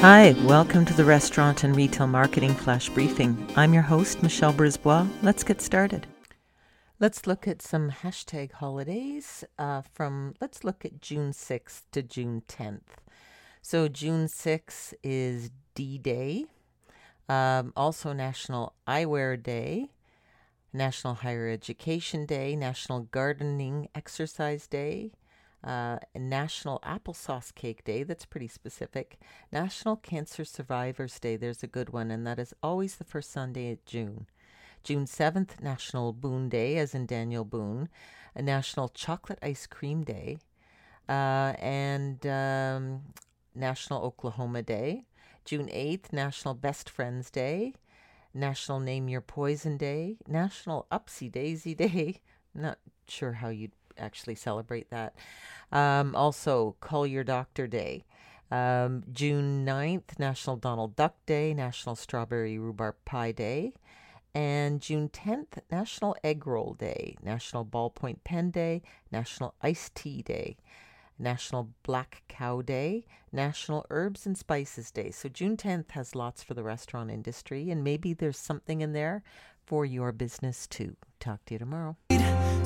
Hi, welcome to the Restaurant and Retail Marketing Flash Briefing. I'm your host, Michelle Brisbois. Let's get started. Let's look at some hashtag holidays uh, from, let's look at June 6th to June 10th. So, June 6th is D Day, um, also National Eyewear Day, National Higher Education Day, National Gardening Exercise Day, uh, National Applesauce Cake Day. That's pretty specific. National Cancer Survivors Day. There's a good one, and that is always the first Sunday of June. June 7th, National Boone Day, as in Daniel Boone. A National Chocolate Ice Cream Day. Uh, and um, National Oklahoma Day. June 8th, National Best Friends Day. National Name Your Poison Day. National Upsy Daisy Day. Not sure how you'd actually celebrate that. Um, also, Call Your Doctor Day. Um, June 9th, National Donald Duck Day, National Strawberry Rhubarb Pie Day. And June 10th, National Egg Roll Day, National Ballpoint Pen Day, National Iced Tea Day, National Black Cow Day, National Herbs and Spices Day. So June 10th has lots for the restaurant industry, and maybe there's something in there for your business too. Talk to you tomorrow.